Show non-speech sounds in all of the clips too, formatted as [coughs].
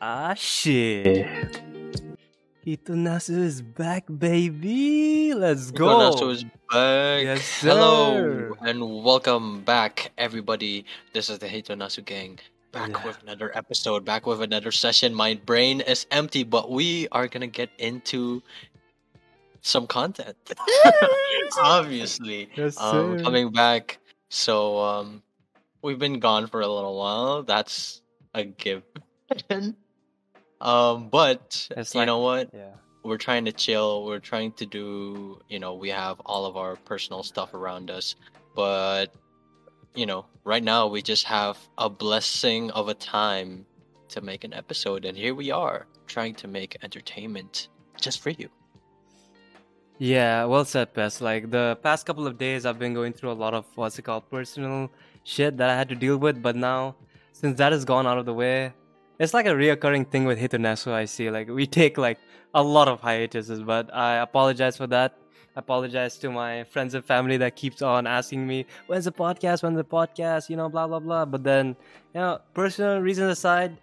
Ah shit. Hitonasu is back, baby. Let's go. Hitonasu is back. Yes, Hello and welcome back, everybody. This is the Hitonasu gang. Back Yeah. with another episode, back with another session. My brain is empty, but we are gonna get into some content. [laughs] Obviously. Yes, um, coming back. So um, we've been gone for a little while. That's a given. [laughs] um, but It's you like- know what? Yeah. We're trying to chill. We're trying to do. You know, we have all of our personal stuff around us, but you know, right now we just have a blessing of a time to make an episode, and here we are trying to make entertainment just for you. Yeah, well said, Pest. Like the past couple of days, I've been going through a lot of what's it called personal shit that I had to deal with. But now, since that has gone out of the way, it's like a reoccurring thing with Hitonasu. I see, like we take like a lot of hiatuses, but I apologize for that. I apologize to my friends and family that keeps on asking me, "When's the podcast? When's the podcast?" You know, blah blah blah. But then, you know, personal reasons aside,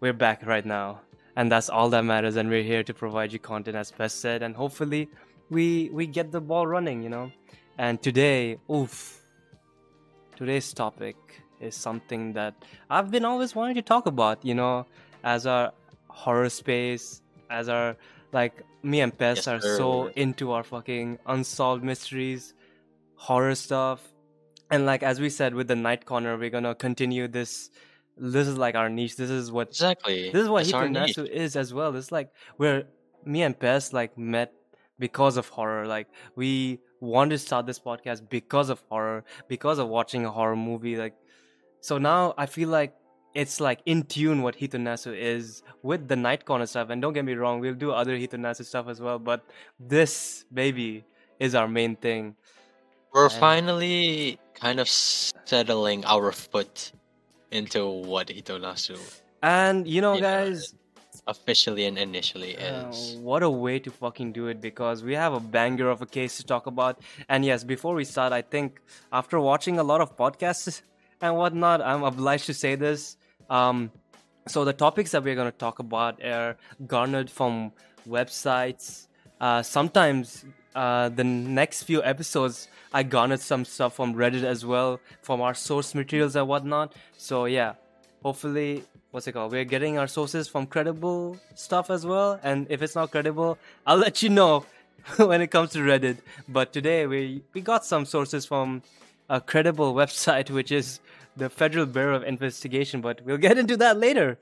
we're back right now, and that's all that matters. And we're here to provide you content, as best said, and hopefully we we get the ball running, you know. And today, oof, today's topic is something that I've been always wanting to talk about, you know, as our horror space, as our like me and Pes Yes, are so into our fucking unsolved mysteries, horror stuff. And like as we said with the night corner, we're gonna continue this. This is like our niche. This is what Exactly. this is what It's our niche. Hitonasu is as well. It's like where me and Pes like met because of horror. Like we wanted to start this podcast because of horror, because of watching a horror movie. Like so now I feel like it's like in tune what Hitonasu is with the night corner stuff. And don't get me wrong, we'll do other Hitonasu stuff as well. But this baby is our main thing. We're And- finally kind of settling our foot into what Hitonasu And you know, guys, officially and initially Uh, is. what a way to fucking do it because we have a banger of a case to talk about. And yes, before we start, I think after watching a lot of podcasts and whatnot, I'm obliged to say this. Um, so the topics that we're going to talk about are garnered from websites. Uh, sometimes uh, the next few episodes, I garnered some stuff from Reddit as well, from our source materials and whatnot. So yeah, hopefully what's it called we're getting our sources from credible stuff as well and if it's not credible i'll let you know [laughs] when it comes to reddit but today we we got some sources from a credible [laughs] website which is the federal bureau of investigation but we'll get into that later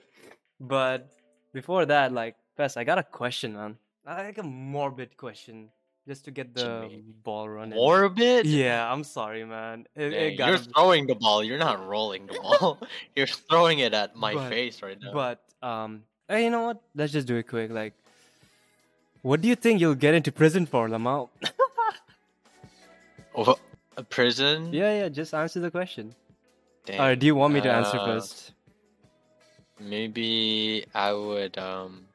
but before that like Fess, i got a question man I like a morbid question just to get the ball running Morbid? yeah i'm sorry man it, it Dang, you're be- throwing the ball. You're not rolling the ball. [laughs] [laughs] you're throwing it at my But- face right now. But um, hey, you know what? Let's just do it quick. Like, what do you think you'll get into prison for, Lamau? [laughs] Wha- a prison? yeah, yeah. Just answer the question. Or do you want me to answer Uh, first? Maybe I would um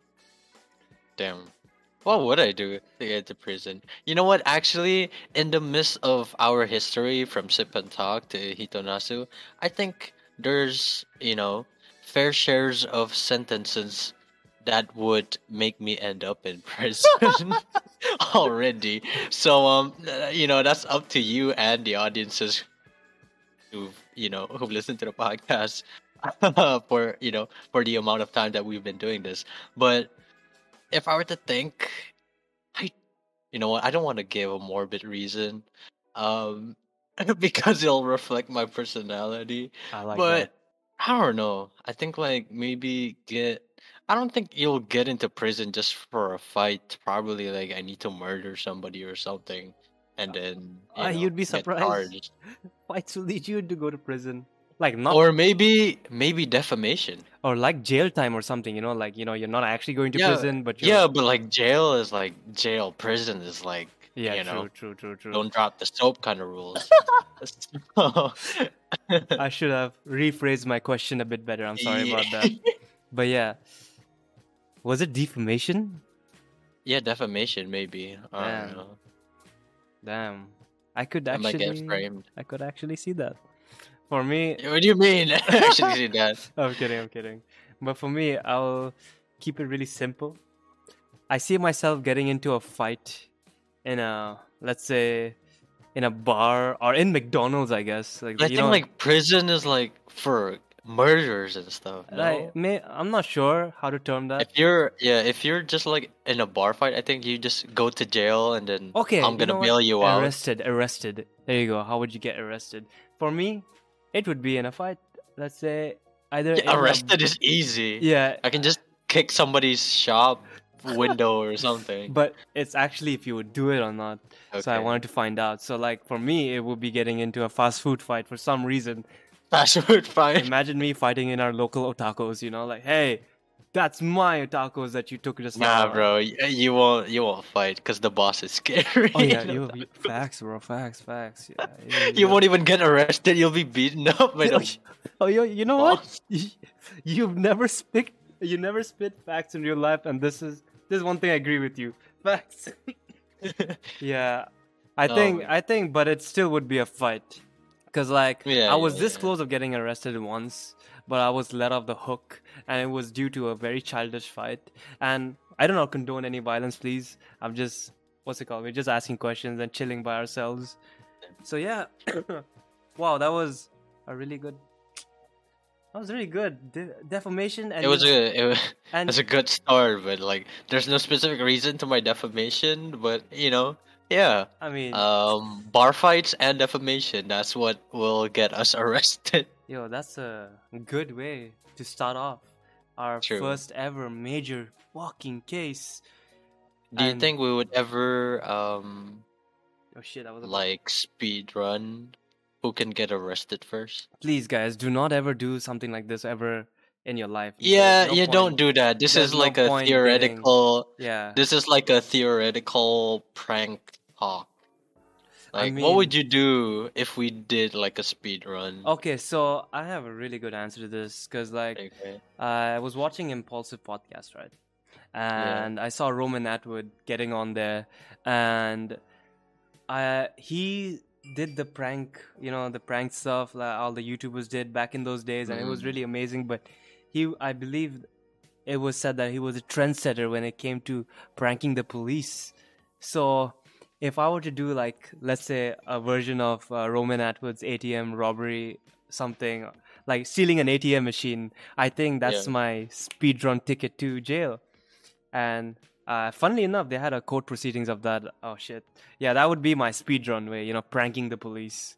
damn. What would I do to get to prison? You know what? Actually, in the midst of our history from Sip and Talk to Hitonasu, I think there's, you know, fair shares of sentences that would make me end up in [laughs] prison [laughs] already. So um uh, you know, that's up to you and the audiences who've, you know, [laughs] who've listened to the podcast [laughs] for you know for the amount of time that we've been doing this. But if i were to think i you know what i don't want to give a morbid reason um [laughs] because it'll reflect my personality. I like but i don't know i think like maybe get i don't think you'll get into prison just for a fight. Probably like i need to murder somebody or something and then you Ah, know, you'd be surprised. Fights [laughs] will lead you to go to prison. Like not or maybe maybe defamation or like jail time or something. You know, like you know, you're not actually going to Yeah, prison, but you're, Yeah, but like jail is like jail. Prison is like yeah, you true, know, true, true, true. don't drop the soap kind of rules. [laughs] [laughs] I should have rephrased my question a bit better. I'm sorry about that. But yeah, was it defamation? yeah, defamation maybe. I Damn. don't know. Damn, I could I might get actually, framed. I could actually see that. For me, What do you mean? [laughs] Actually, see that. [laughs] I'm kidding, I'm kidding. but for me, I'll keep it really simple. I see myself getting into a fight in a, let's say, in a bar or in McDonald's, I guess. Like I you think know, like prison is like for murders and stuff. No? like may, I'm not sure how to term that. If you're yeah, if you're just like in a bar fight, I think you just go to jail and then Okay, I'm gonna know what? bail you out. Arrested, arrested. There you go. How would you get arrested? For me, it would be in a fight. Let's say either Yeah, a- arrested is easy. yeah, I can just kick somebody's shop window or [laughs] something. but it's actually if you would do it or not. Okay. So I wanted to find out. So like for me, it would be getting into a fast food fight for some reason. Fight. Imagine me fighting in our local otakos. You know, like hey, that's my otakos that you took just Nah, now. bro, eh, you won't you won't fight because the boss is [laughs] scary. Oh yeah, you, you facts, bro. Facts, facts. Yeah, yeah, [laughs] You yeah. won't even get arrested. You'll be beaten [laughs] up by Oh, the oh, you, you know what? You've never spit, you never spit facts in real life, and this is this is one thing I agree with you. Facts. yeah, I Oh, think. I think, but it still would be a fight, cause like Yeah, I was yeah, this close of getting arrested once, but I was let off the hook, and it was due to a very childish fight. And I don't know condone any violence, please. I'm just what's it called? We're just asking questions and chilling by ourselves. So yeah, [coughs] wow, that was a really good. That was really good. De- defamation and It was a it was, and it's a good start, but like there's no specific reason to my defamation. But you know, yeah, I mean, um, bar fights and defamation. That's what will get us [laughs] arrested. yo, that's a good way to start off our True. first ever major fucking case. Do you think we would ever um Oh shit, that was a like speed run? Who can get arrested first? Please, guys, do not ever do something like this ever in your life. Yeah, no you don't do that. This there's is no like a point getting- theoretical. Yeah. This is like a theoretical prank talk. I Like, what would you do if we did like a speed run? Okay, so I have a really good answer to this because, like, Okay. I was watching Impulsive podcast, right? And I saw Roman Atwood getting on there, and I he did the prank, you know, the prank stuff like all the YouTubers did back in those days, and it was Mm. really amazing. But he, I believe, it was said that he was a trendsetter when it came to pranking the police. So. If I were to do like, let's say, a version of uh, Roman Atwood's ATM robbery, something like stealing an ATM machine, I think that's Yeah. my speedrun ticket to jail. And uh, funnily enough, they had a court proceedings of that. Oh shit, yeah, that would be my speedrun way, you know, pranking the police.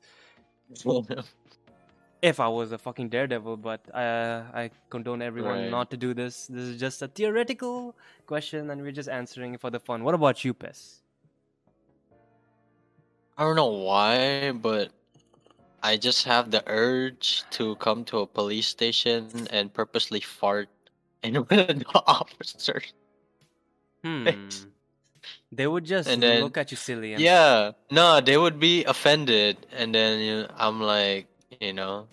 If I was a fucking daredevil, but uh, I condone everyone Right. not to do this. This is just a theoretical question, and we're just answering it for the fun. What about you, Pes? I don't know why, but I just have the urge to come to a police station and purposely fart in [laughs] front of the officers. Hmm. [laughs] They would just And then- look at you silly. And Yeah, no, they would be offended, and then you know, I'm like, you know,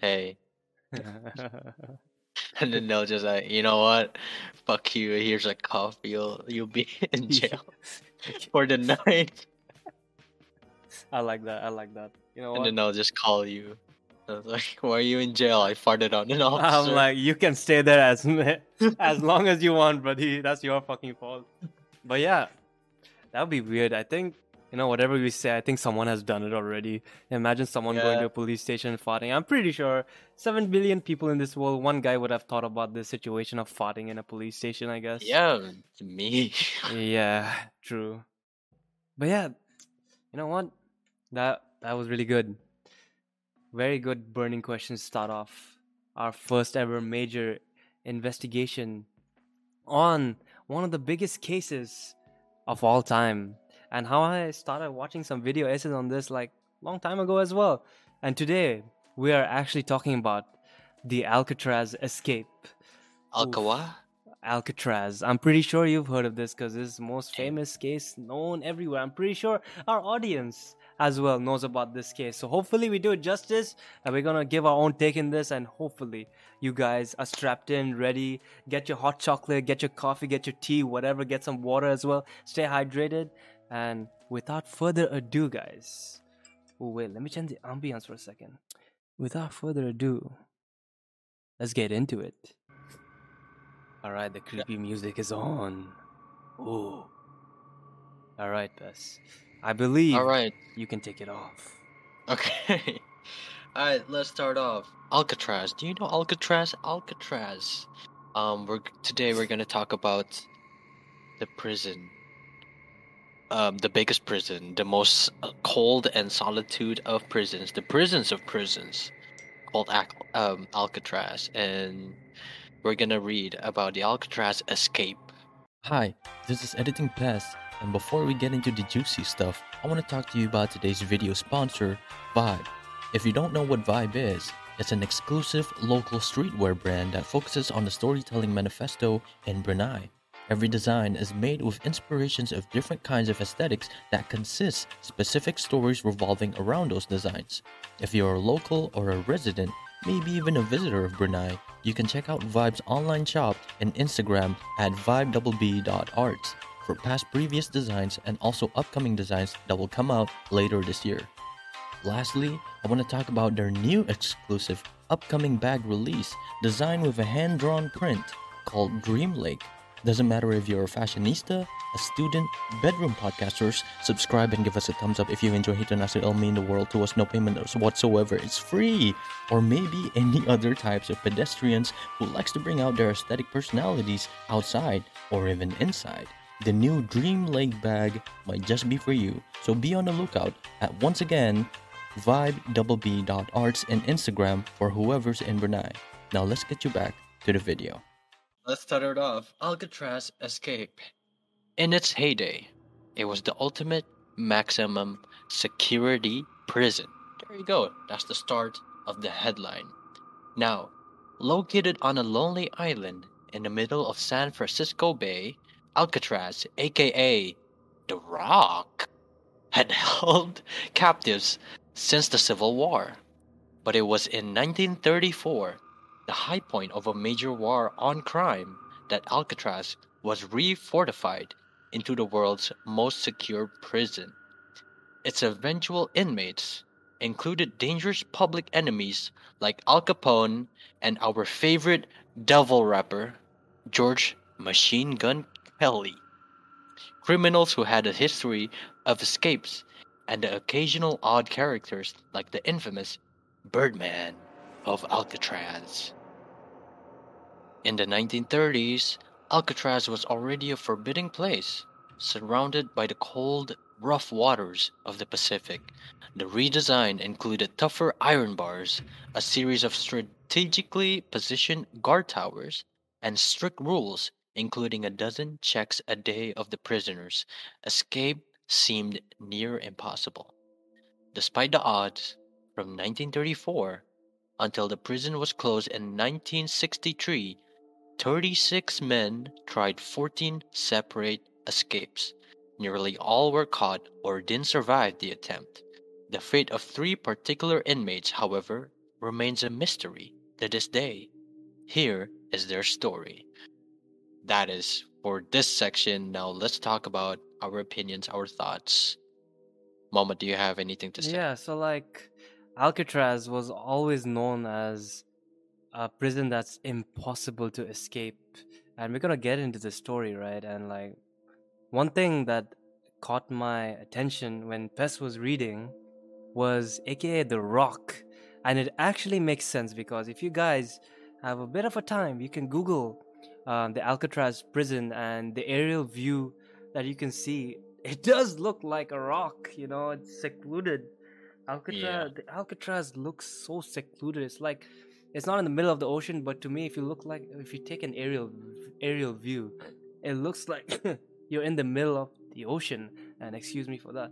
hey, [laughs] [laughs] and then they'll just like, you know what, fuck you. Here's a coffee. You'll you'll be [laughs] in jail for the night, I like that. I like that. You know and what? then I'll just call you. I was like, why are you in jail? I farted on an officer. I'm like, you can stay there as as long as you want, buddy. That's your fucking fault. But yeah, that would be weird. I think you know whatever we say. I think someone has done it already. Imagine someone going to a police station and farting. I'm pretty sure seven billion people in this world. One guy would have thought about this situation of farting in a police station. I guess. yeah, to me. [laughs] Yeah. True. But yeah, you know what? That that was really good. Very good burning questions to start off. Our first ever major investigation on one of the biggest cases of all time. And how I started watching some video essays on this like long time ago as well. And today we are actually talking about the Alcatraz escape. Alkawa? Alcatraz. I'm pretty sure you've heard of this because this is the most famous case known everywhere. I'm pretty sure our audience as well knows about this case. So hopefully we do it justice and we're gonna give our own take in this and hopefully you guys are strapped in, ready. Get your hot chocolate, get your coffee, get your tea, whatever, get some water as well. Stay hydrated. And without further ado, guys. Oh wait, let me change the ambience for a second. Without further ado, let's get into it. All right, the creepy music is on. Oh. All right, Bess. I believe All right. you can take it off. Okay. [laughs] All right. Let's start off. Alcatraz. Do you know Alcatraz? Alcatraz. Um, we're today we're gonna talk about the prison. Um, the biggest prison, the most uh, cold and solitude of prisons, the prisons of prisons, called Al- um, Alcatraz, and we're gonna read about the Alcatraz escape. Hi, this is Editing Pass, and before we get into the juicy stuff, I want to talk to you about today's video sponsor, Vibe. If you don't know what Vibe is, it's an exclusive local streetwear brand that focuses on the storytelling manifesto in Brunei. Every design is made with inspirations of different kinds of aesthetics that consist specific stories revolving around those designs. If you're a local or a resident, maybe even a visitor of Brunei, you can check out Vibe's online shop and Instagram at vibebb.arts for past previous designs and also upcoming designs that will come out later this year. Lastly, I want to talk about their new exclusive upcoming bag release designed with a hand drawn print called Dream Lake. Doesn't matter if you're a fashionista, a student, bedroom podcasters, subscribe and give us a thumbs up if you enjoy Hitonasu El mean the world to us, no payment whatsoever. It's free! Or maybe [laughs] any other types of pedestrians who likes to bring out their aesthetic personalities outside or even inside. The new Dream Lake bag might just be for you, so be on the lookout at once again vibebb.arts and Instagram for whoever's in Brunei. Now let's get you back to the video. Let's start it off. Alcatraz Escape. In its heyday, it was the ultimate maximum security prison. There you go. That's the start of the headline. Now, located on a lonely island in the middle of San Francisco Bay, Alcatraz, aka The Rock, had [laughs] held captives since the Civil War. But it was in 1934 the high point of a major war on crime, that Alcatraz was refortified into the world's most secure prison. Its eventual inmates included dangerous public enemies like Al Capone and our favorite devil rapper, George Machine Gun Kelly. Criminals who had a history of escapes and the occasional odd characters like the infamous Birdman of Alcatraz. In the 1930s, Alcatraz was already a forbidding place, surrounded by the cold, rough waters of the Pacific. The redesign included tougher iron bars, a series of strategically positioned guard towers, and strict rules, including a dozen checks a day of the prisoners. Escape seemed near impossible. Despite the odds, from 1934 until the prison was closed in 1963, 36 men tried 14 separate escapes. Nearly all were caught or didn't survive the attempt. The fate of three particular inmates, however, remains a mystery to this day. Here is their story. That is for this section. Now let's talk about our opinions, our thoughts. Mama, do you have anything to say? Yeah, so like Alcatraz was always known as a prison that's impossible to escape. And we're gonna get into the story, right? And like one thing that caught my attention when Pes was reading was aka The Rock. And it actually makes sense because if you guys have a bit of a time, you can Google um, the Alcatraz prison and the aerial view that you can see. It does look like a rock, you know, it's secluded. Alcatraz, Yeah. the Alcatraz looks so secluded. It's like it's not in the middle of the ocean, but to me, if you look like if you take an aerial aerial view, it looks like [laughs] you're in the middle of the ocean. And excuse me for that.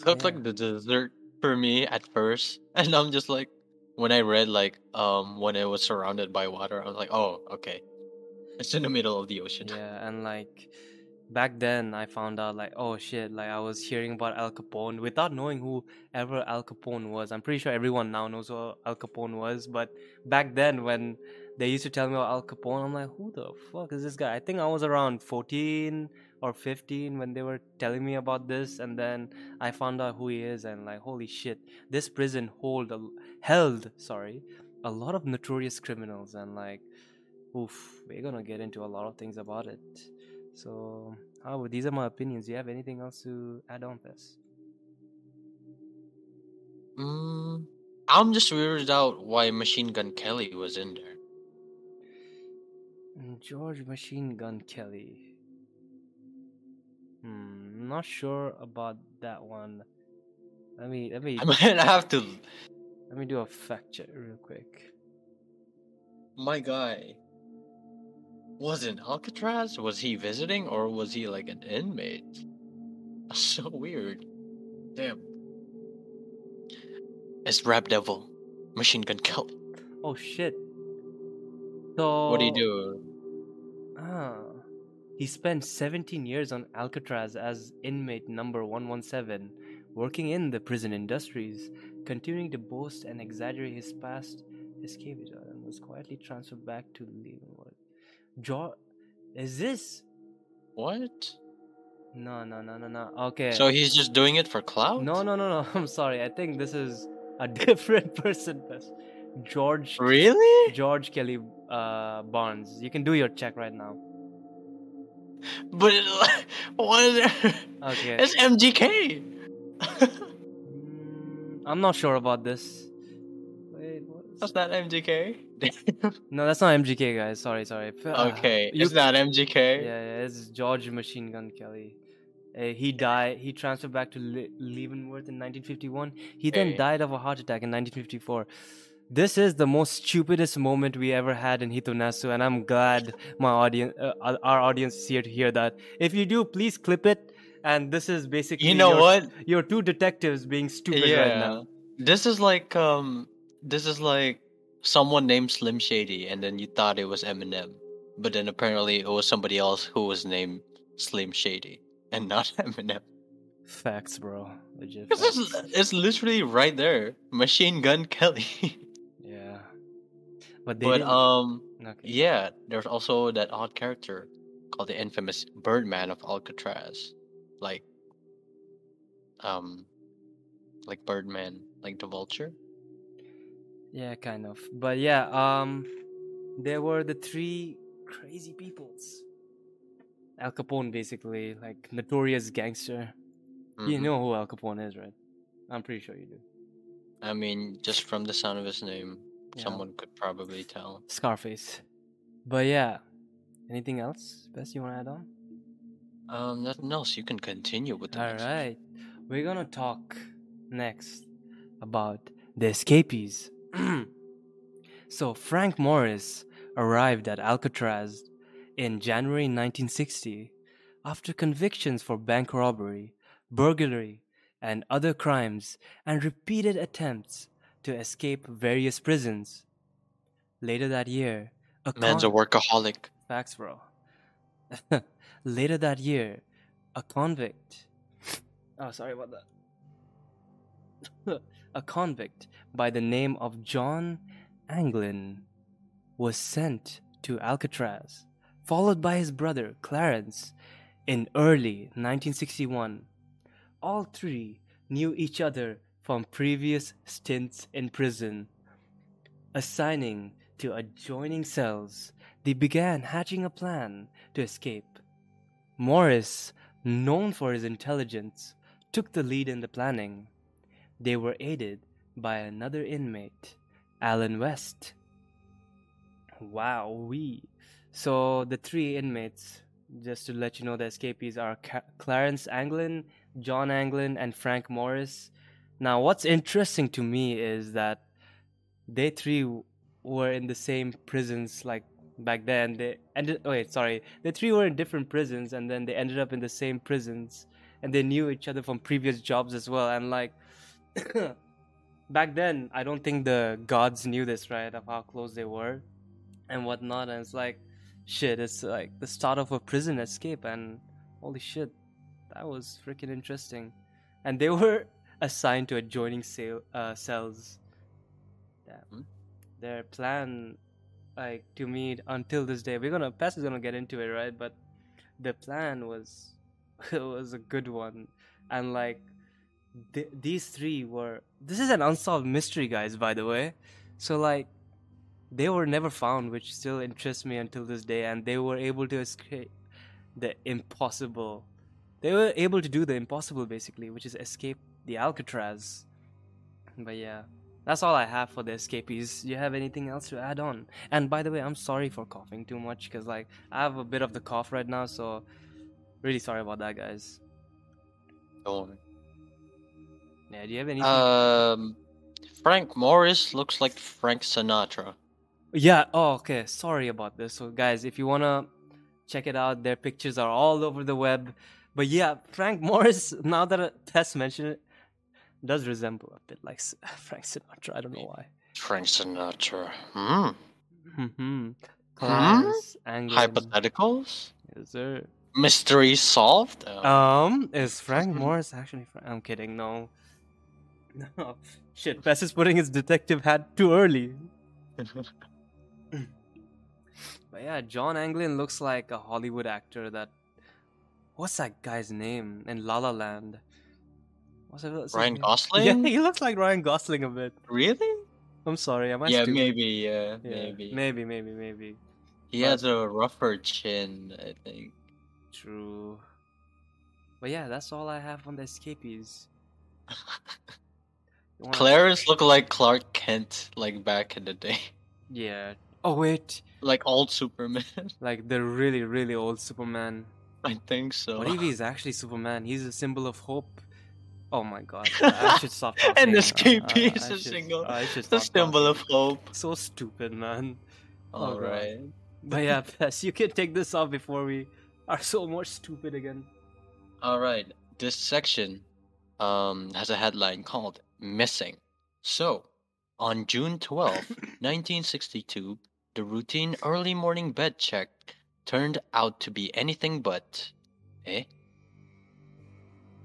It looked Yeah. like the desert for me at first, [laughs] and I'm just like, when I read like um when it was surrounded by water, I was like, oh, okay, it's in the middle of the ocean. Yeah, and like back then I found out like oh shit, like I was hearing about Al Capone without knowing who ever Al Capone was. I'm pretty sure everyone now knows who Al Capone was, but back then when they used to tell me about Al Capone, I'm like, who the fuck is this guy? I think I was around 14 or 15 when they were telling me about this, and then I found out who he is, and like, holy shit, this prison hold held, sorry, a lot of notorious criminals, and like, oof, we're gonna get into a lot of things about it. So, however, these are my opinions. Do you have anything else to add on this? Mm, I'm just weirded out why Machine Gun Kelly was in there. Mm, George Machine Gun Kelly. Hmm, not sure about that one. Let me let me [laughs] I might have to. let me do a fact check real quick. My guy. Was in Alcatraz? Was he visiting or was he like an inmate? [laughs] That's so weird. Damn. It's Rap Devil, Machine Gun Kelly. Oh shit. So What do you do? Ah. He spent 17 years on Alcatraz as inmate number 117, working in the prison industries, continuing to boast and exaggerate his past escape and was quietly transferred back to Leavenworth. Jo- is this? What? No, no, no, no, no. Okay. So he's just doing it for clout? no, no, no, no. [laughs] I'm sorry. I think this is a [laughs] different person. George Really? George Kelly uh, Barnes. You can do your check right now. But it, [laughs] what is it? Okay. It's MGK. Mm, I'm not sure about this. Wait, what is- That's not MGK. [laughs] No, that's not MGK, guys. Sorry, sorry. Ah, okay, you- it's not MGK. Yeah, yeah, it's George Machine Gun Kelly. Uh, he died. He transferred back to Le- Leavenworth in 1951. He then Okay. died of a heart attack in 1954. This is the most stupidest moment we ever had in Hitonasu, and I'm glad my audience, uh, our- our audience, is here to hear that. If you do, please clip it. And this is basically You know your, what? your two detectives being stupid yeah. right now. This is like um this is like someone named Slim Shady and then you thought it was Eminem. But then apparently it was somebody else who was named Slim Shady and not [laughs] Eminem. Facts, bro. Legit. Facts. it's, it's literally right there. Machine Gun Kelly. [laughs] Yeah. But they but didn't- um okay. yeah, there's also that odd character called the infamous Birdman of Alcatraz. Like um like Birdman, like the vulture. Yeah, kind of. But yeah, um there were the three crazy peoples. Al Capone basically, like notorious gangster. You Mhm. know who Al Capone is, right? I'm pretty sure you do. I mean, just from the sound of his name, Yeah. someone could probably tell. Scarface. But yeah. Anything else? Best you wanna add on? Um, nothing else. You can continue with the one. Alright. We're gonna talk next about the escapees. [clears throat] so, Frank Morris arrived at Alcatraz in January 1960 after convictions for bank robbery, burglary, and other crimes, and repeated attempts to escape various prisons. Later that year, a Man's a workaholic. Facts, bro. [laughs] Later that year, a convict. [laughs] Oh, sorry about that. [laughs] a convict by the name of John Anglin was sent to Alcatraz, followed by his brother Clarence in early 1961. All three knew each other from previous stints in prison. Assigning to adjoining cells, they began hatching a plan to escape. Morris, known for his intelligence, took the lead in the planning. They were aided by another inmate, Allen West. Wow, we. So the three inmates, just to let you know, the escapees are Ca- Clarence Anglin, John Anglin, and Frank Morris. Now, what's interesting to me is that they three were in the same prisons like back then. They ended. oh, Wait, sorry. The three were in different prisons, and then they ended up in the same prisons, and they knew each other from previous jobs as well. And like [coughs] back then, I don't think the gods knew this, right? Of how close they were and whatnot. And it's like, shit. It's like the start of a prison escape, and holy shit, that was freaking interesting. And they [laughs] were assigned to adjoining cell, uh, cells. Damn. Hmm. Their plan, like to meet until this day, we're gonna Pest is gonna get into it, right? But the plan was [laughs] it was a good one, and like th- these three were. This is an unsolved mystery, guys. By the way, so like they were never found, which still interests me until this day. And they were able to escape the impossible. They were able to do the impossible, basically, which is escape the Alcatraz. But yeah, that's all I have for the escapees. Do you have anything else to add on? And by the way, I'm sorry for coughing too much because like I have a bit of the cough right now, so really sorry about that, guys. Don't worry. Yeah, do you have anything? Um, Frank Morris looks like Frank Sinatra. Yeah. Oh, okay. Sorry about this. So, guys, if you wanna check it out, their pictures are all over the web. But yeah, Frank [laughs] Morris. Now that Tess mentioned it, does resemble a bit like [laughs] Frank Sinatra. I don't know why. Frank Sinatra. Hmm. Hmm. Hmm. Anglin. Hypotheticals? Is there? Mystery solved? Uh, Um, is Frank [laughs] Morris actually? Fra- I'm kidding. No. No. [laughs] Shit, Pess is putting his detective hat too early. [laughs] But yeah, John Anglin looks like a Hollywood actor that. What's that guy's name in La La Land? What's it, what's Ryan? Gosling? Yeah, [laughs] he looks like Ryan Gosling a bit. really? I'm sorry, am I yeah, stupid? maybe. Yeah, Yeah, maybe. maybe, maybe, maybe. He has a rougher chin, I think. True. But yeah, that's all I have on the escapees. Clarence looked like Clark Kent, like back in the day, Yeah. Oh wait, like old Superman. [laughs] like the really, really old Superman. I think so. What if he's actually Superman? He's a symbol of hope. Oh my god, [laughs] I should stop talking. And Uh, escapee I- is I a should- single- I should stop. the symbol talking. of hope. So stupid, man. Oh, God. Alright. But yeah, [laughs] Pess, you can take this off before we are so much stupid again. Alright. This section um has a headline called Missing. So, on June 12, 1962, [coughs] the routine early morning bed check turned out to be anything but eh?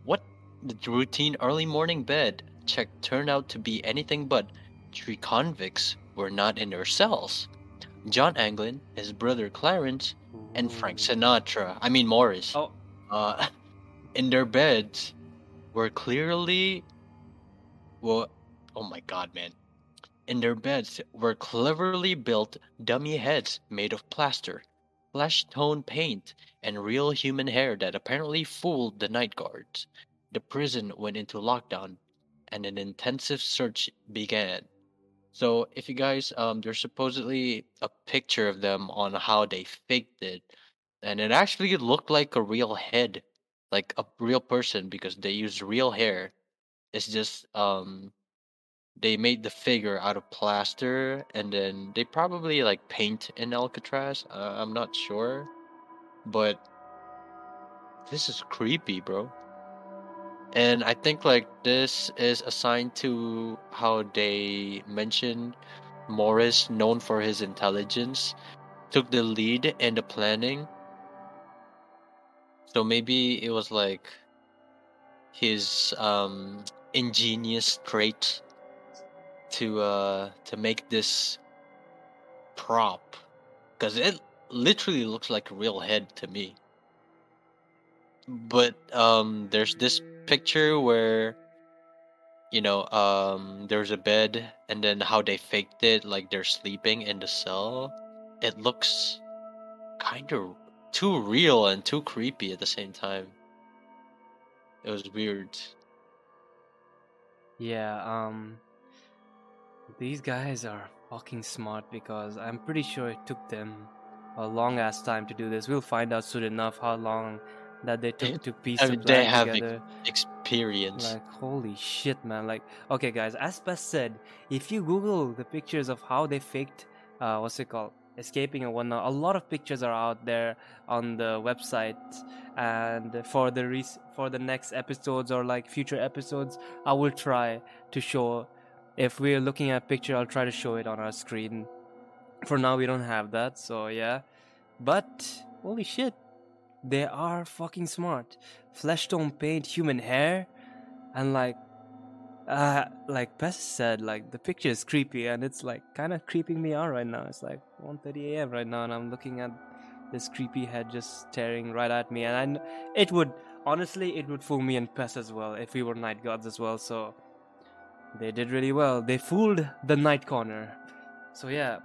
What? The routine early morning bed check turned out to be anything but three convicts were not in their cells. John Anglin, his brother Clarence, and Frank Sinatra. I mean Morris. Oh, Uh, [laughs] in their beds were clearly well oh my god man. In their beds were cleverly built dummy heads made of plaster flesh tone paint and real human hair that apparently fooled the night guards. The prison went into lockdown and an intensive search began. So if you guys um there's supposedly a picture of them on how they faked it and it actually looked like a real head like a real person because they used real hair it's just um they made the figure out of plaster and then they probably like paint in alcatraz uh, i'm not sure but this is creepy bro. And i think like this is assigned to how they mentioned morris known for his intelligence took the lead in the planning. So maybe it was like his um ingenious trait to uh to make this prop because it literally looks like a real head to me. But um there's this picture where you know um there's a bed and then how they faked it like they're sleeping in the cell it looks kind of too real and too creepy at the same time. It was weird. Yeah, um these guys are fucking smart because I'm pretty sure it took them a long ass time to do this. We'll find out soon enough how long that they took to piece I the mean, they plan have ex- together. Experience. Like holy shit, man! Like okay, guys, as Bess said, if you Google the pictures of how they faked, uh, what's it called, escaping and whatnot, a lot of pictures are out there on the website. And for the re- for the next episodes or like future episodes, I will try to show. If we're looking at a picture, I'll try to show it on our screen. For now, we don't have that, so yeah. But holy shit, they are fucking smart. Flesh tone paint, human hair, and like, uh, like Pess said, like the picture is creepy, and it's like kind of creeping me out right now. It's like 1:30 a.m. right now, and I'm looking at this creepy head just staring right at me, and I, it would honestly, it would fool me and Pess as well if we were night gods as well. So they did really well. They fooled the night corner. So yeah,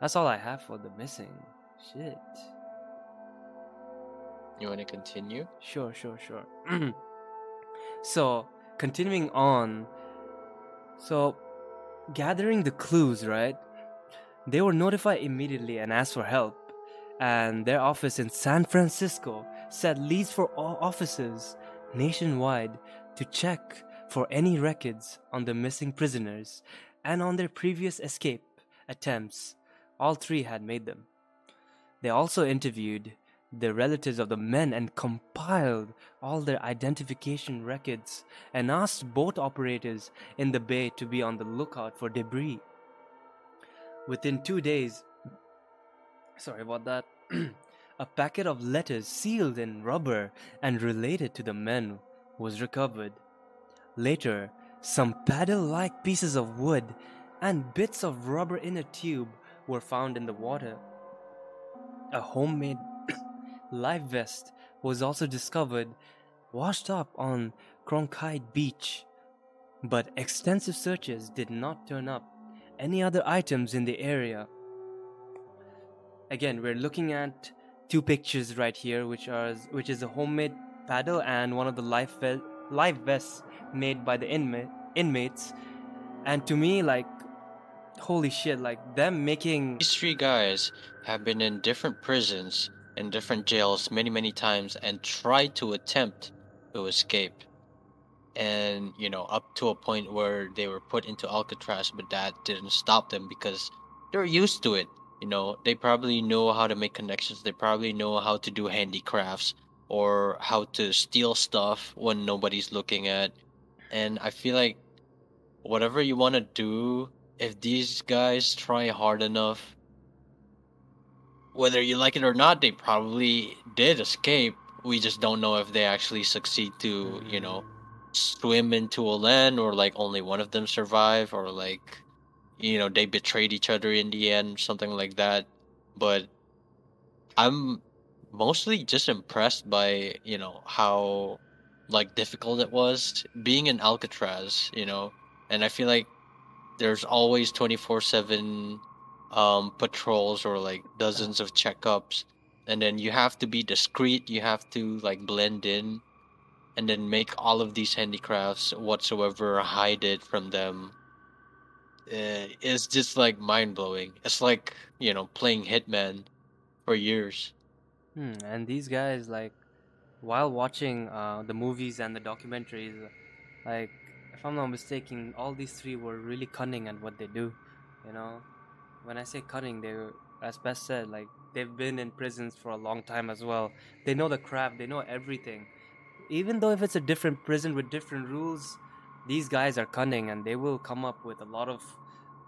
That's all I have for the missing. Shit. You want to continue? Sure, sure, sure. [clears throat] so, continuing on. So, gathering the clues, right? They were notified immediately and asked for help. And their office in San Francisco set leads for all offices nationwide to check for any records on the missing prisoners and on their previous escape attempts. All three had made them. They also interviewed the relatives of the men and compiled all their identification records and asked boat operators in the bay to be on the lookout for debris. Within two days, sorry about that, [clears throat] a packet of letters sealed in rubber and related to the men was recovered. Later, some paddle like pieces of wood and bits of rubber in a tube were found in the water. A homemade [coughs] life vest was also discovered washed up on Cronkite Beach, but extensive searches did not turn up any other items in the area. Again, we're looking at two pictures right here, which are which is a homemade paddle and one of the life ve- life vests made by the inma- inmates. And to me, like, holy shit, like them making These three guys have been in different prisons and different jails many, many times and tried to attempt to escape. And, you know, up to a point where they were put into Alcatraz, but that didn't stop them because they're used to it. You know, they probably know how to make connections, they probably know how to do handicrafts or how to steal stuff when nobody's looking at. And I feel like whatever you want to do, if these guys try hard enough, whether you like it or not, they probably did escape. We just don't know if they actually succeed to, you know, mm. swim into a land or like only one of them survive or like, you know, they betrayed each other in the end, something like that. But I'm mostly just impressed by, you know, how like difficult it was being in Alcatraz, you know, and I feel like there's always 24/7 um patrols or like dozens of checkups. And then you have to be discreet you have to like blend in and then make all of these handicrafts whatsoever hide it from them uh, it's just like mind-blowing it's like you know playing hitman for years Hmm, and these guys, like, while watching uh, the movies and the documentaries, like, if I'm not mistaken, all these three were really cunning at what they do. You know, when I say cunning, they, were, as Best said, like, they've been in prisons for a long time as well. They know the craft, they know everything. Even though if it's a different prison with different rules, these guys are cunning and they will come up with a lot of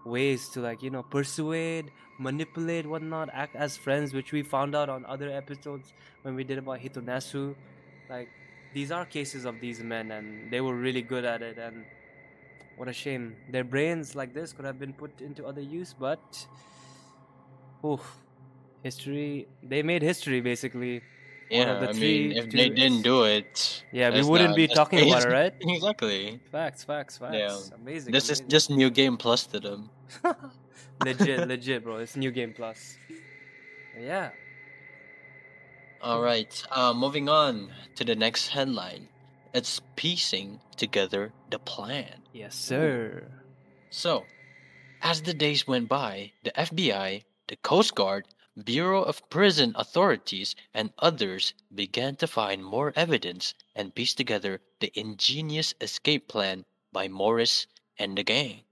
ways to like you know persuade manipulate whatnot act as friends which we found out on other episodes when we did about hitonasu. Like these are cases of these men and they were really good at it and what a shame. Their brains like this could have been put into other use but oh history they made history basically yeah the i three mean if they didn't do it yeah we wouldn't not- be talking about it right [laughs] exactly facts facts facts Yeah. amazing this is just new game plus to them [laughs] legit, legit, bro. It's new game plus. Yeah. All right. Uh, moving on to the next headline. It's piecing together the plan. Yes, sir. So, as the days went by, the FBI, the Coast Guard, Bureau of Prison Authorities, and others began to find more evidence and piece together the ingenious escape plan by Morris and the gang.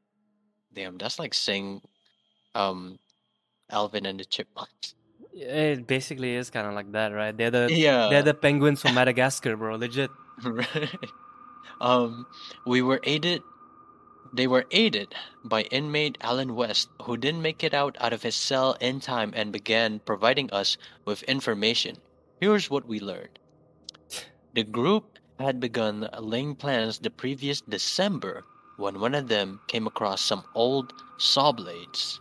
Damn, that's like saying, um, Alvin and the Chipmunks. It basically is kind of like that, right? They're the Yeah. they're the penguins from Madagascar, bro. Legit. [laughs] right. Um, we were aided. They were aided by inmate Allen West, who didn't make it out out of his cell in time and began providing us with information. Here's what we learned: the group had begun laying plans the previous December when one of them came across some old saw blades.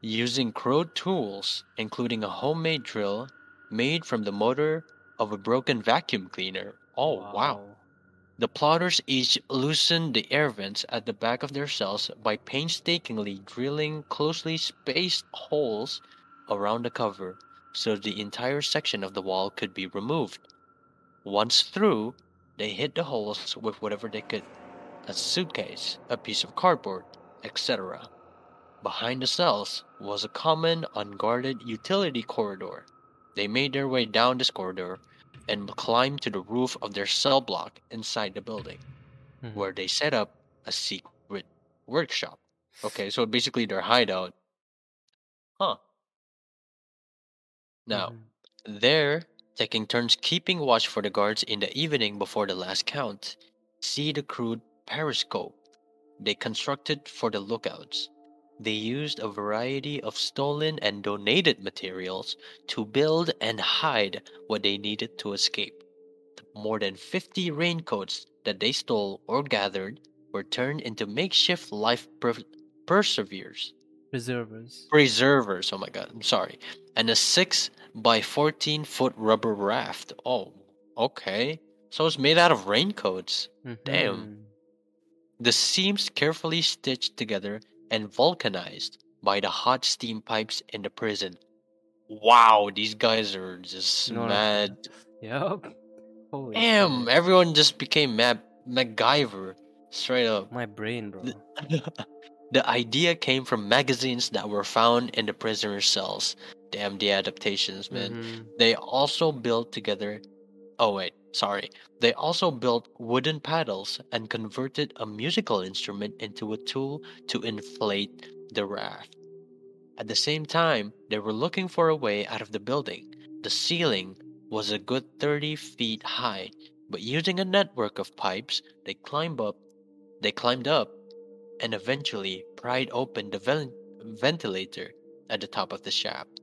Using crude tools, including a homemade drill made from the motor of a broken vacuum cleaner. Oh wow. The plotters each loosened the air vents at the back of their cells by painstakingly drilling closely spaced holes around the cover so the entire section of the wall could be removed. Once through, they hid the holes with whatever they could a suitcase, a piece of cardboard, etc. Behind the cells was a common, unguarded utility corridor. They made their way down this corridor and climbed to the roof of their cell block inside the building, Mhm. where they set up a secret workshop. Okay, so basically their hideout. Huh. Now, Mhm. there, taking turns keeping watch for the guards in the evening before the last count, see the crude periscope they constructed for the lookouts. They used a variety of stolen and donated materials to build and hide what they needed to escape. The more than 50 raincoats that they stole or gathered were turned into makeshift life per- perseveres Preservers. preservers. Oh my god, I'm sorry. And a 6 by 14 foot rubber raft. Oh, okay. So it's made out of raincoats. Damn. Mhm. The seams carefully stitched together and vulcanized by the hot steam pipes in the prison. Wow, these guys are just No, no. mad. Yep. Holy Damn, shit. everyone just became mad MacGyver. Straight up. My brain, bro. the [laughs] idea came from magazines that were found in the prisoner cells. Damn the adaptations, man. Mhm. They also built together. Oh, wait, sorry. They also built wooden paddles and converted a musical instrument into a tool to inflate the raft. At the same time, they were looking for a way out of the building. The ceiling was a good 30 feet high, but using a network of pipes, they climbed up, they climbed up and eventually pried open the ven- ventilator at the top of the shaft.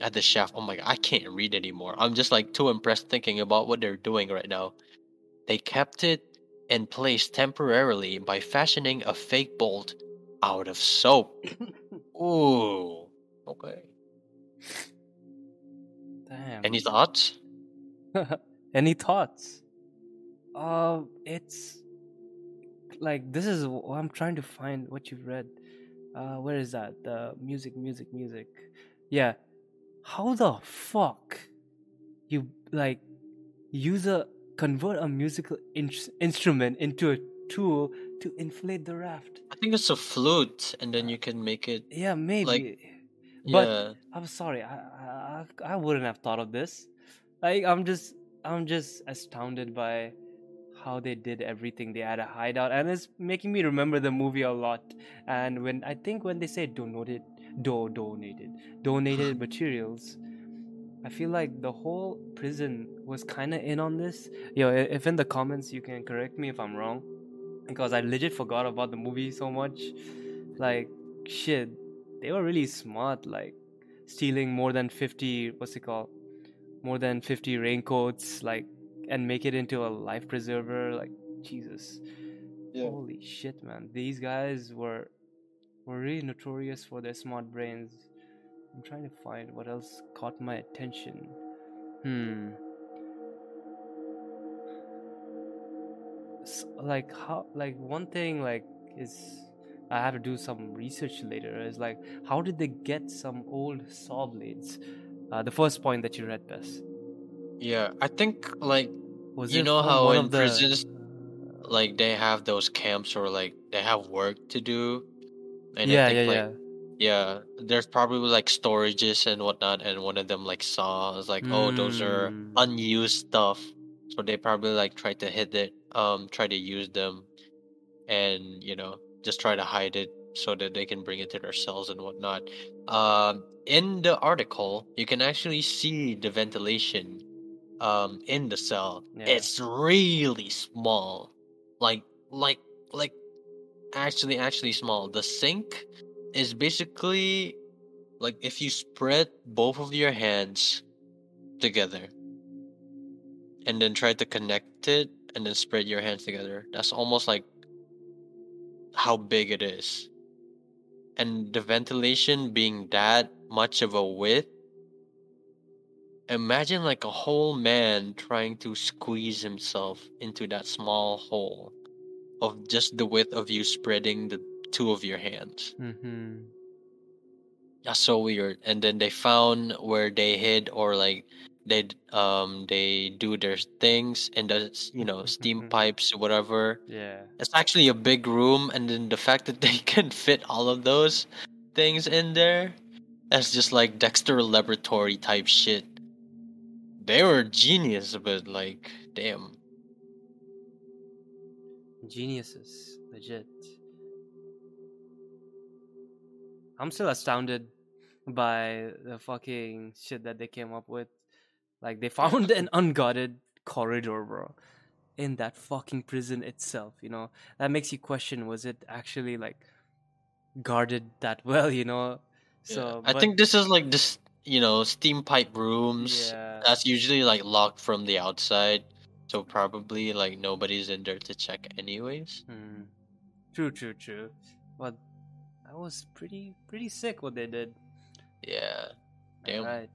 At the chef. oh my god, I can't read anymore. I'm just like too impressed thinking about what they're doing right now. They kept it in place temporarily by fashioning a fake bolt out of soap. [coughs] Ooh, okay. Damn. Any thoughts? [laughs] Any thoughts? Uh, it's like this is I'm trying to find what you've read. Uh, where is that? The music, music, music. Yeah. How the fuck you like use a convert a musical in- instrument into a tool to inflate the raft? I think it's a flute, and then you can make it. Yeah, maybe. Yeah, but I'm sorry, I, I I I wouldn't have thought of this. Like I'm just I'm just astounded by how they did everything. They had a hideout, and it's making me remember the movie a lot. And when I think when they say donated, do donated, donated materials, I feel like the whole prison was kind of in on this. Yo, if in the comments you can correct me if I'm wrong, because I legit forgot about the movie so much. Like shit, they were really smart. Like stealing more than fifty, what's it called? More than fifty raincoats, like, and make it into a life preserver. Like Jesus, holy shit, man! These guys were were really notorious for their smart brains. I'm trying to find what else caught my attention. Hmm. S- like how like one thing like is I have to do some research later is like how did they get some old saw blades? Uh, the first point that you read, Bess. Yeah, I think like Was You know how in the, prisons, like they have those camps or like they have work to do. And yeah, I think yeah, like yeah. yeah, there's probably like storages and whatnot, and one of them like saw is like, oh, those are Mm. unused stuff. So they probably like try to hit it, um, try to use them, and you know just try to hide it so that they can bring it to their cells and whatnot. Um, in the article, you can actually see the ventilation, um, in the cell. Yeah. It's really small, like like like actually actually small. The sink is basically like if you spread both of your hands together and then try to connect it and then spread your hands together. That's almost like how big it is. And the ventilation being that much of a width, imagine like a whole man trying to squeeze himself into that small hole of just the width of you spreading the two of your hands. Mm-hmm. That's so weird. And then they found where they hid or like they um they do their things and the you know steam pipes or whatever. Yeah. It's actually a big room, and then the fact that they [laughs] can fit all of those things in there, that's just like Dexter Laboratory type shit. They were genius, but like, damn. Geniuses, legit. I'm still astounded by the fucking shit that they came up with. Like they [laughs] found an unguarded corridor, bro, in that fucking prison itself. You know that makes you question: was it actually like guarded that [laughs] well? You know. So I but- think this is like this, you know, steam pipe rooms. Yeah. That's usually like locked from the outside, so probably like nobody's in there to check anyways. Hmm. True, true, true. But that was pretty, pretty sick what they did. Yeah. Damn. Right.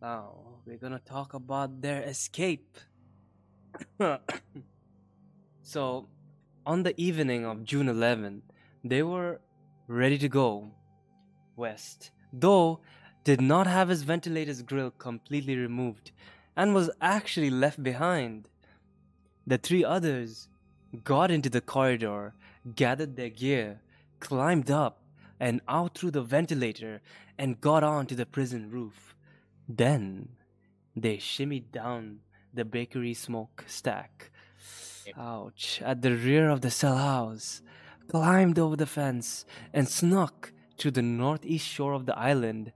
Now we're gonna talk about their escape. [coughs] so, on the evening of June 11, they were ready to go west, though did not have his ventilator's grill completely removed and was actually left behind. The three others got into the corridor, gathered their gear, climbed up and out through the ventilator, and got onto the prison roof. Then they shimmied down the bakery smoke stack. Ouch. At the rear of the cell house, climbed over the fence, and snuck to the northeast shore of the island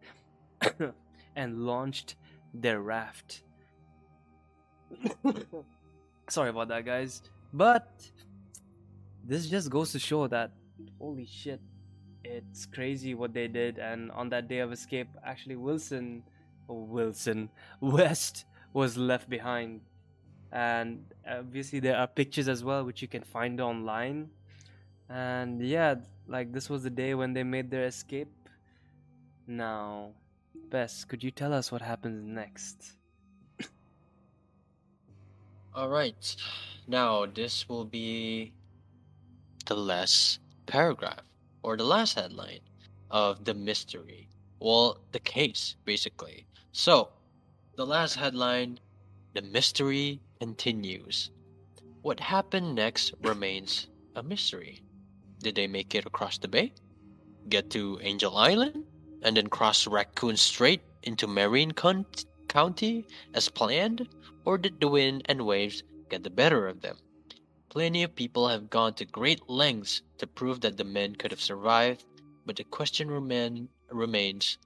[coughs] and launched their raft. [laughs] Sorry about that, guys. But this just goes to show that holy shit, it's crazy what they did. And on that day of escape, actually, Wilson, or Wilson [laughs] West was left behind. And obviously, there are pictures as well, which you can find online. And yeah, like this was the day when they made their escape. Now, Bess, could you tell us what happens next? All right. Now this will be the last paragraph or the last headline of the mystery. Well, the case basically. So, the last headline, the mystery continues. What happened next remains a mystery. Did they make it across the bay? Get to Angel Island? And then cross Raccoon Strait into Marin Con- County as planned? Or did the wind and waves get the better of them? Plenty of people have gone to great lengths to prove that the men could have survived, but the question remain, remains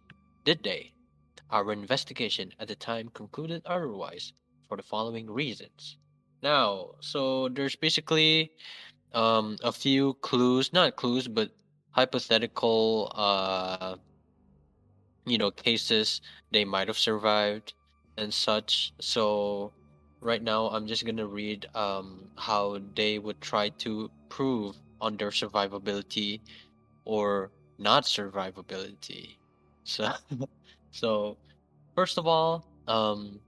did they? Our investigation at the time concluded otherwise for the following reasons. Now, so there's basically um, a few clues, not clues, but hypothetical, uh, you know, cases they might have survived and such. So right now, I'm just gonna read um, how they would try to prove on their survivability or not survivability. [laughs] So, so first of all, um,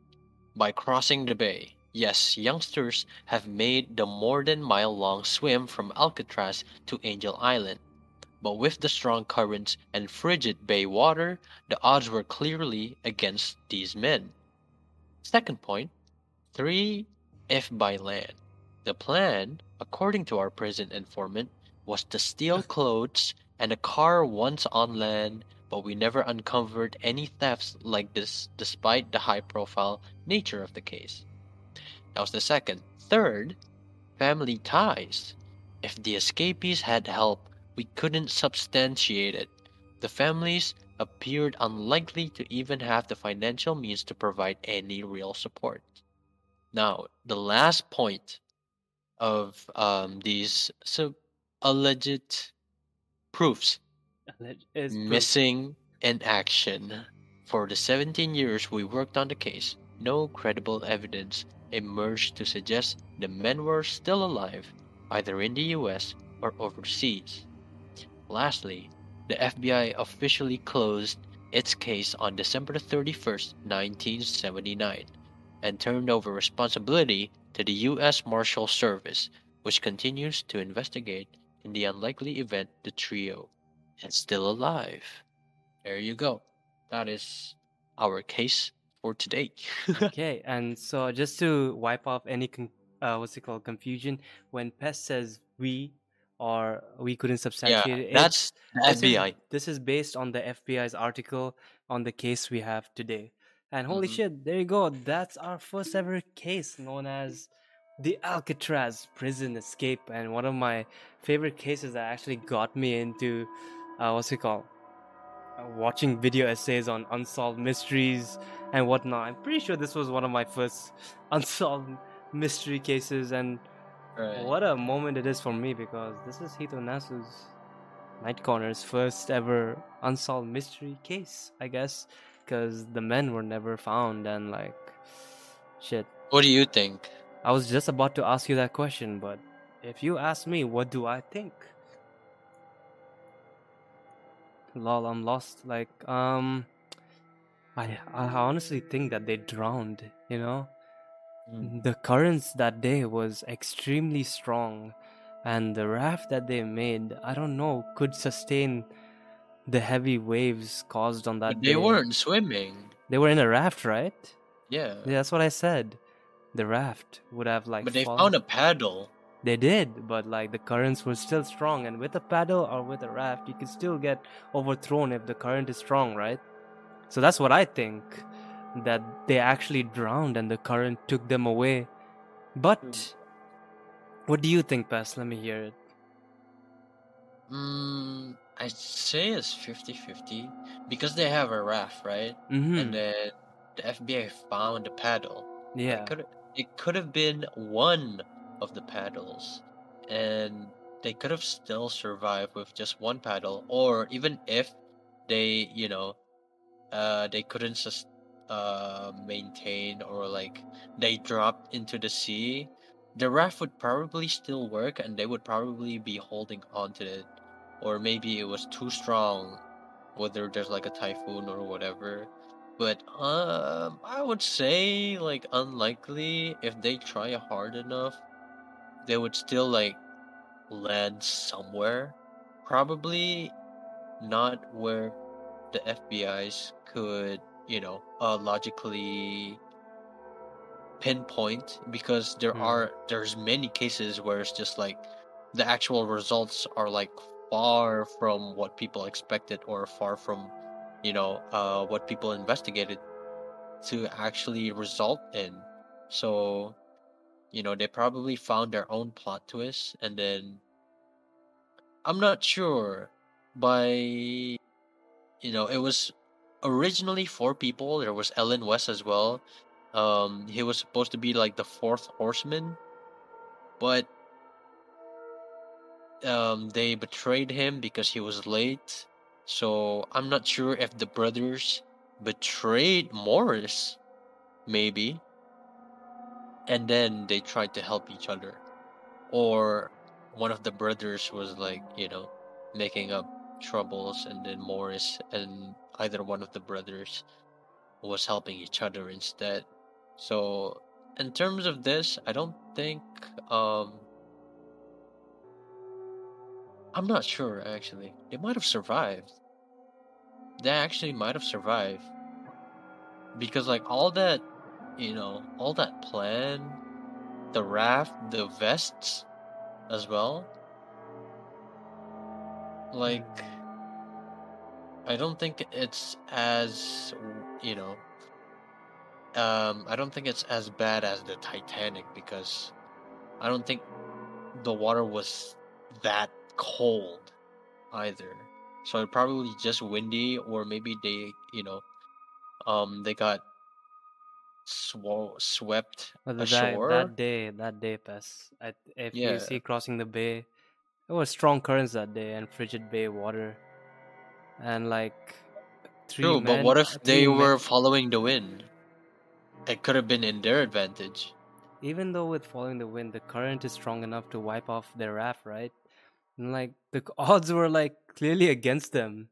by crossing the bay. Yes, youngsters have made the more than mile long swim from Alcatraz to Angel Island. But with the strong currents and frigid bay water, the odds were clearly against these men. Second point, three if by land. The plan, according to our prison informant, was to steal [laughs] clothes and a car once on land, but we never uncovered any thefts like this despite the high profile nature of the case. That was the second. Third, family ties. If the escapees had help, we couldn't substantiate it. The families appeared unlikely to even have the financial means to provide any real support. Now, the last point of um, these so alleged proofs Is proof. missing in action. For the 17 years we worked on the case, no credible evidence emerged to suggest the men were still alive, either in the US or overseas. Lastly, the FBI officially closed its case on December 31st, 1979, and turned over responsibility to the U.S. Marshal Service, which continues to investigate in the unlikely event the trio is still alive. There you go. That is our case for today. [laughs] okay, and so just to wipe off any con- uh, what's it called confusion, when Pest says we or we couldn't yeah, substantiate it, that's the this is FBI. this is based on the FBI's article on the case we have today. And holy Mhm. shit, there you go. That's our first ever case known as the Alcatraz prison escape. And one of my favorite cases that actually got me into uh, what's it called? Uh, watching video essays on unsolved mysteries and whatnot. I'm pretty sure this was one of my first [laughs] unsolved mystery cases and Right. what a moment it is for me because this is Hitonasu's Night Corner's first ever unsolved mystery case, I guess, because the men were never found and like, shit. What do you think? I was just about to ask you that question, but if you ask me, what do I think? Lol, I'm lost. Like, um, I I honestly think that they drowned. You know, Mm. the currents that day was extremely strong, and the raft that they made, I don't know, could sustain the heavy waves caused on that they day. weren't swimming. They were in a raft, right? Yeah. Yeah, that's what I said. The raft would have like. but they fallen- found a paddle. They did, but like the currents were still strong, and with a paddle or with a raft, you could still get overthrown if the current is strong, right? So that's what I think. That they actually drowned and the current took them away. But what do you think, Pes? Let me hear it. Mm, I'd say it's 50-50 because they have a raft, right? Mm-hmm. And then the FBI found the paddle. yeah. It could have been one of the paddles, and they could have still survived with just one paddle, or even if they, you know, uh, they couldn't sus- uh maintain or like they dropped into the sea, the raft would probably still work, and they would probably be holding onto it, or maybe it was too strong, whether there's like a typhoon or whatever. But um, I would say like unlikely if they try hard enough, they would still like land somewhere. Probably not where the FBI's could, you know, uh, logically pinpoint because there Hmm. are there's many cases where it's just like the actual results are like far from what people expected or far from you know uh what people investigated to actually result in so you know they probably found their own plot twist and then i'm not sure by you know it was originally four people there was allen west as well. Um he was supposed to be like the fourth horseman but um they betrayed him because he was late. So i'm not sure if the brothers betrayed morris maybe and then they tried to help each other or one of the brothers was like you know making up troubles and then morris and either one of the brothers was helping each other instead. So in terms of this i don't think um i'm not sure actually. They might have survived. They actually might have survived. Because like all that you know all that plan the raft the vests as well like i don't think it's as you know um i don't think it's as bad as the titanic because i don't think the water was that cold either so it probably just windy or maybe they you know um they got sw- swept But that, ashore that day, that day, Pes, I, if Yeah. you see crossing the bay, there was strong currents that day and frigid bay water. And like, three True, but what uh, if they three men- were following the wind? It could have been in their advantage. even though with following the wind, the current is strong enough to wipe off their raft, right? And like the [laughs] odds were like clearly against them.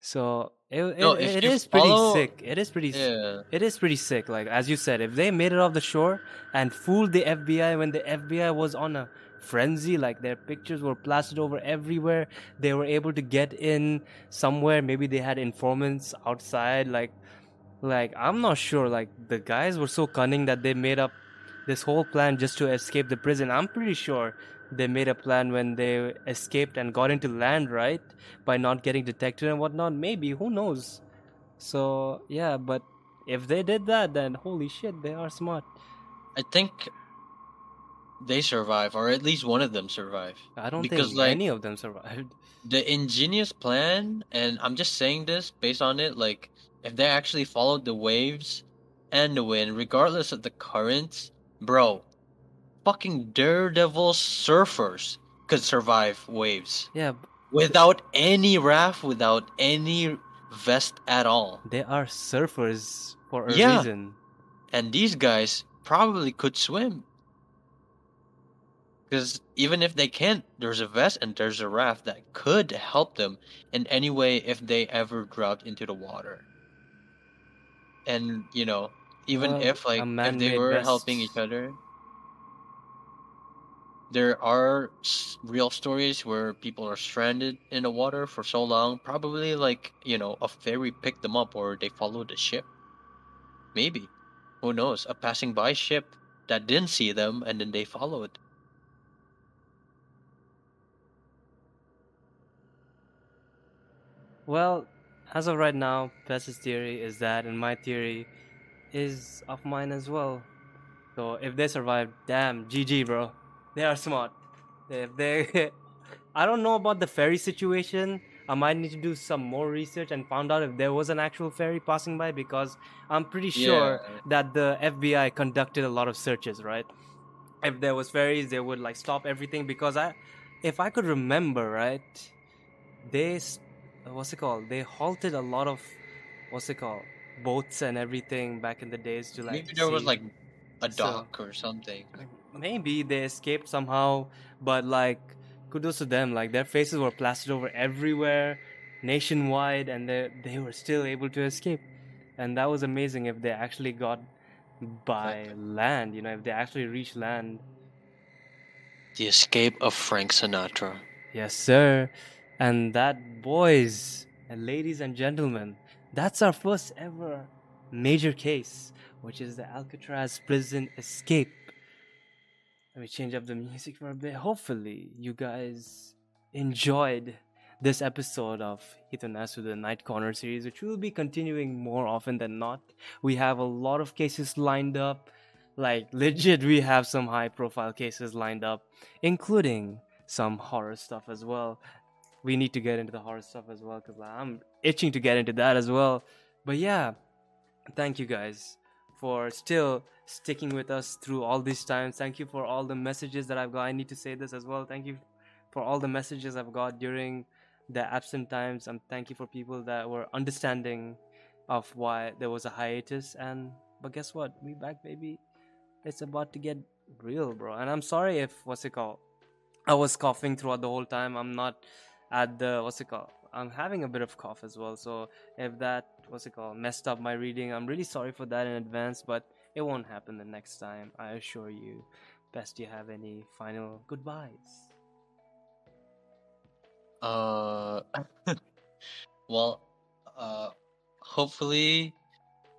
So It, it, No, it you is pretty sick. It is pretty. Yeah. It is pretty sick. Like as you said, if they made it off the shore and fooled the FBI when the FBI was on a frenzy, like their pictures were plastered over everywhere, they were able to get in somewhere. Maybe they had informants outside. Like, like I'm not sure. Like the guys were so cunning that they made up this whole plan just to escape the prison. I'm pretty sure they made a plan when they escaped and got into land, right? By not getting detected and whatnot. Maybe who knows? So yeah, but if they did that, then holy shit, they are smart. I think they survive, or at least one of them survive. I don't Because, think like- any of them survived. [laughs] The ingenious plan, and I'm just saying this based on it, like if they actually followed the waves and the wind, regardless of the currents, bro, fucking daredevil surfers could survive waves Yeah, without any raft, without any vest at all. they are surfers for a Yeah. reason. And these guys probably could swim. Because even if they can't, there's a vest and there's a raft that could help them in any way if they ever dropped into the water. And, you know, even Well, if like if they were helping each other, there are real stories where people are stranded in the water for so long. Probably like, you know, a ferry picked them up or they followed the ship. Maybe. Who knows? A passing by ship that didn't see them and then they followed. Well, as of right now, Pes's theory is that, and my theory is of mine as well. So if they survive, damn, GG, bro. They are smart. If they, [laughs] I don't know about the ferry situation. I might need to do some more research and find out if there was an actual ferry passing by because I'm pretty sure Yeah. that the FBI conducted a lot of searches, right? If there was ferries, they would like stop everything because I, if I could remember, right, they, what's it called? They halted a lot of, what's it called, boats and everything back in the days to like. Maybe there was like a So- dock or something. maybe they escaped somehow but like kudos to them like their faces were plastered over everywhere nationwide and they they were still able to escape and that was amazing if they actually got by Exactly. land you know if they actually reached land The escape of Frank Sinatra. yes sir and that boys and ladies and gentlemen that's our first ever major case which is the alcatraz prison escape Let me change up the music for a bit. Hopefully, you guys enjoyed this episode of Hitonasu, the Night Corner series, which will be continuing more often than not. We have a lot of cases lined up. Like, legit, we have some high profile cases lined up, including some horror stuff as well. We need to get into the horror stuff as well because I'm itching to get into that as well. But yeah, thank you guys for still sticking with us through all these times. Thank you for all the messages that I've got. I need to say this as well. Thank you for all the messages I've got during the absent times. And thank you for people that were understanding of why there was a hiatus. And but guess what? We back, baby. It's about to get real, bro. And I'm sorry if what's it called? I was coughing throughout the whole time. I'm not at the what's it called? I'm having a bit of cough as well. So if that what's it called messed up my reading, I'm really sorry for that in advance. But it won't happen the next time. I assure you. Best you have any final goodbyes? Uh, [laughs] well, uh, hopefully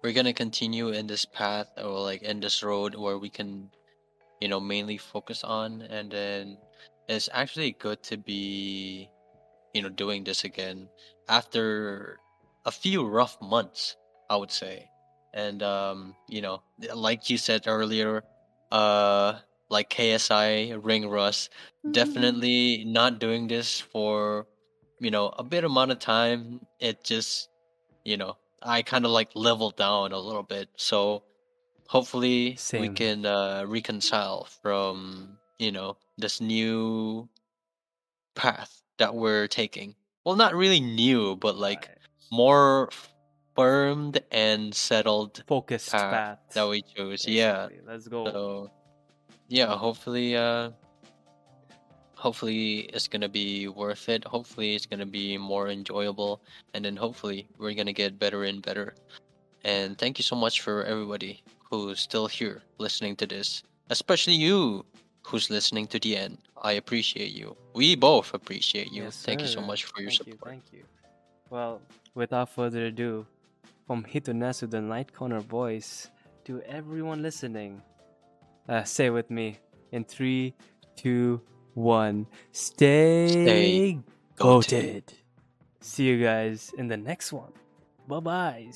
we're gonna continue in this path or like in this road where we can, you know, mainly focus on, and then it's actually good to be, you know, doing this again after a few rough months, I would say, and um, you know, like you said earlier, uh, like KSI Ring Rust definitely not doing this for you know a bit amount of time. It just you know i kind of like leveled down a little bit. So hopefully we can uh reconcile from you know this new path that we're taking well not really new but like Right. more firmed and settled focused path path. that we chose yeah Let's go. so yeah hopefully uh hopefully it's gonna be worth it. Hopefully it's gonna be more enjoyable, and then hopefully we're gonna get better and better. And thank you so much for everybody who's still here listening to this, especially you who's listening to the end. I appreciate you. We both appreciate you. Yes, thank you so much for your thank you, support. thank you. Well, without further ado, from Hitonasu, the Night Corner boys, to everyone listening, uh, say with me in three, two, one. Stay, Stay goated. See you guys in the next one. Bye bye.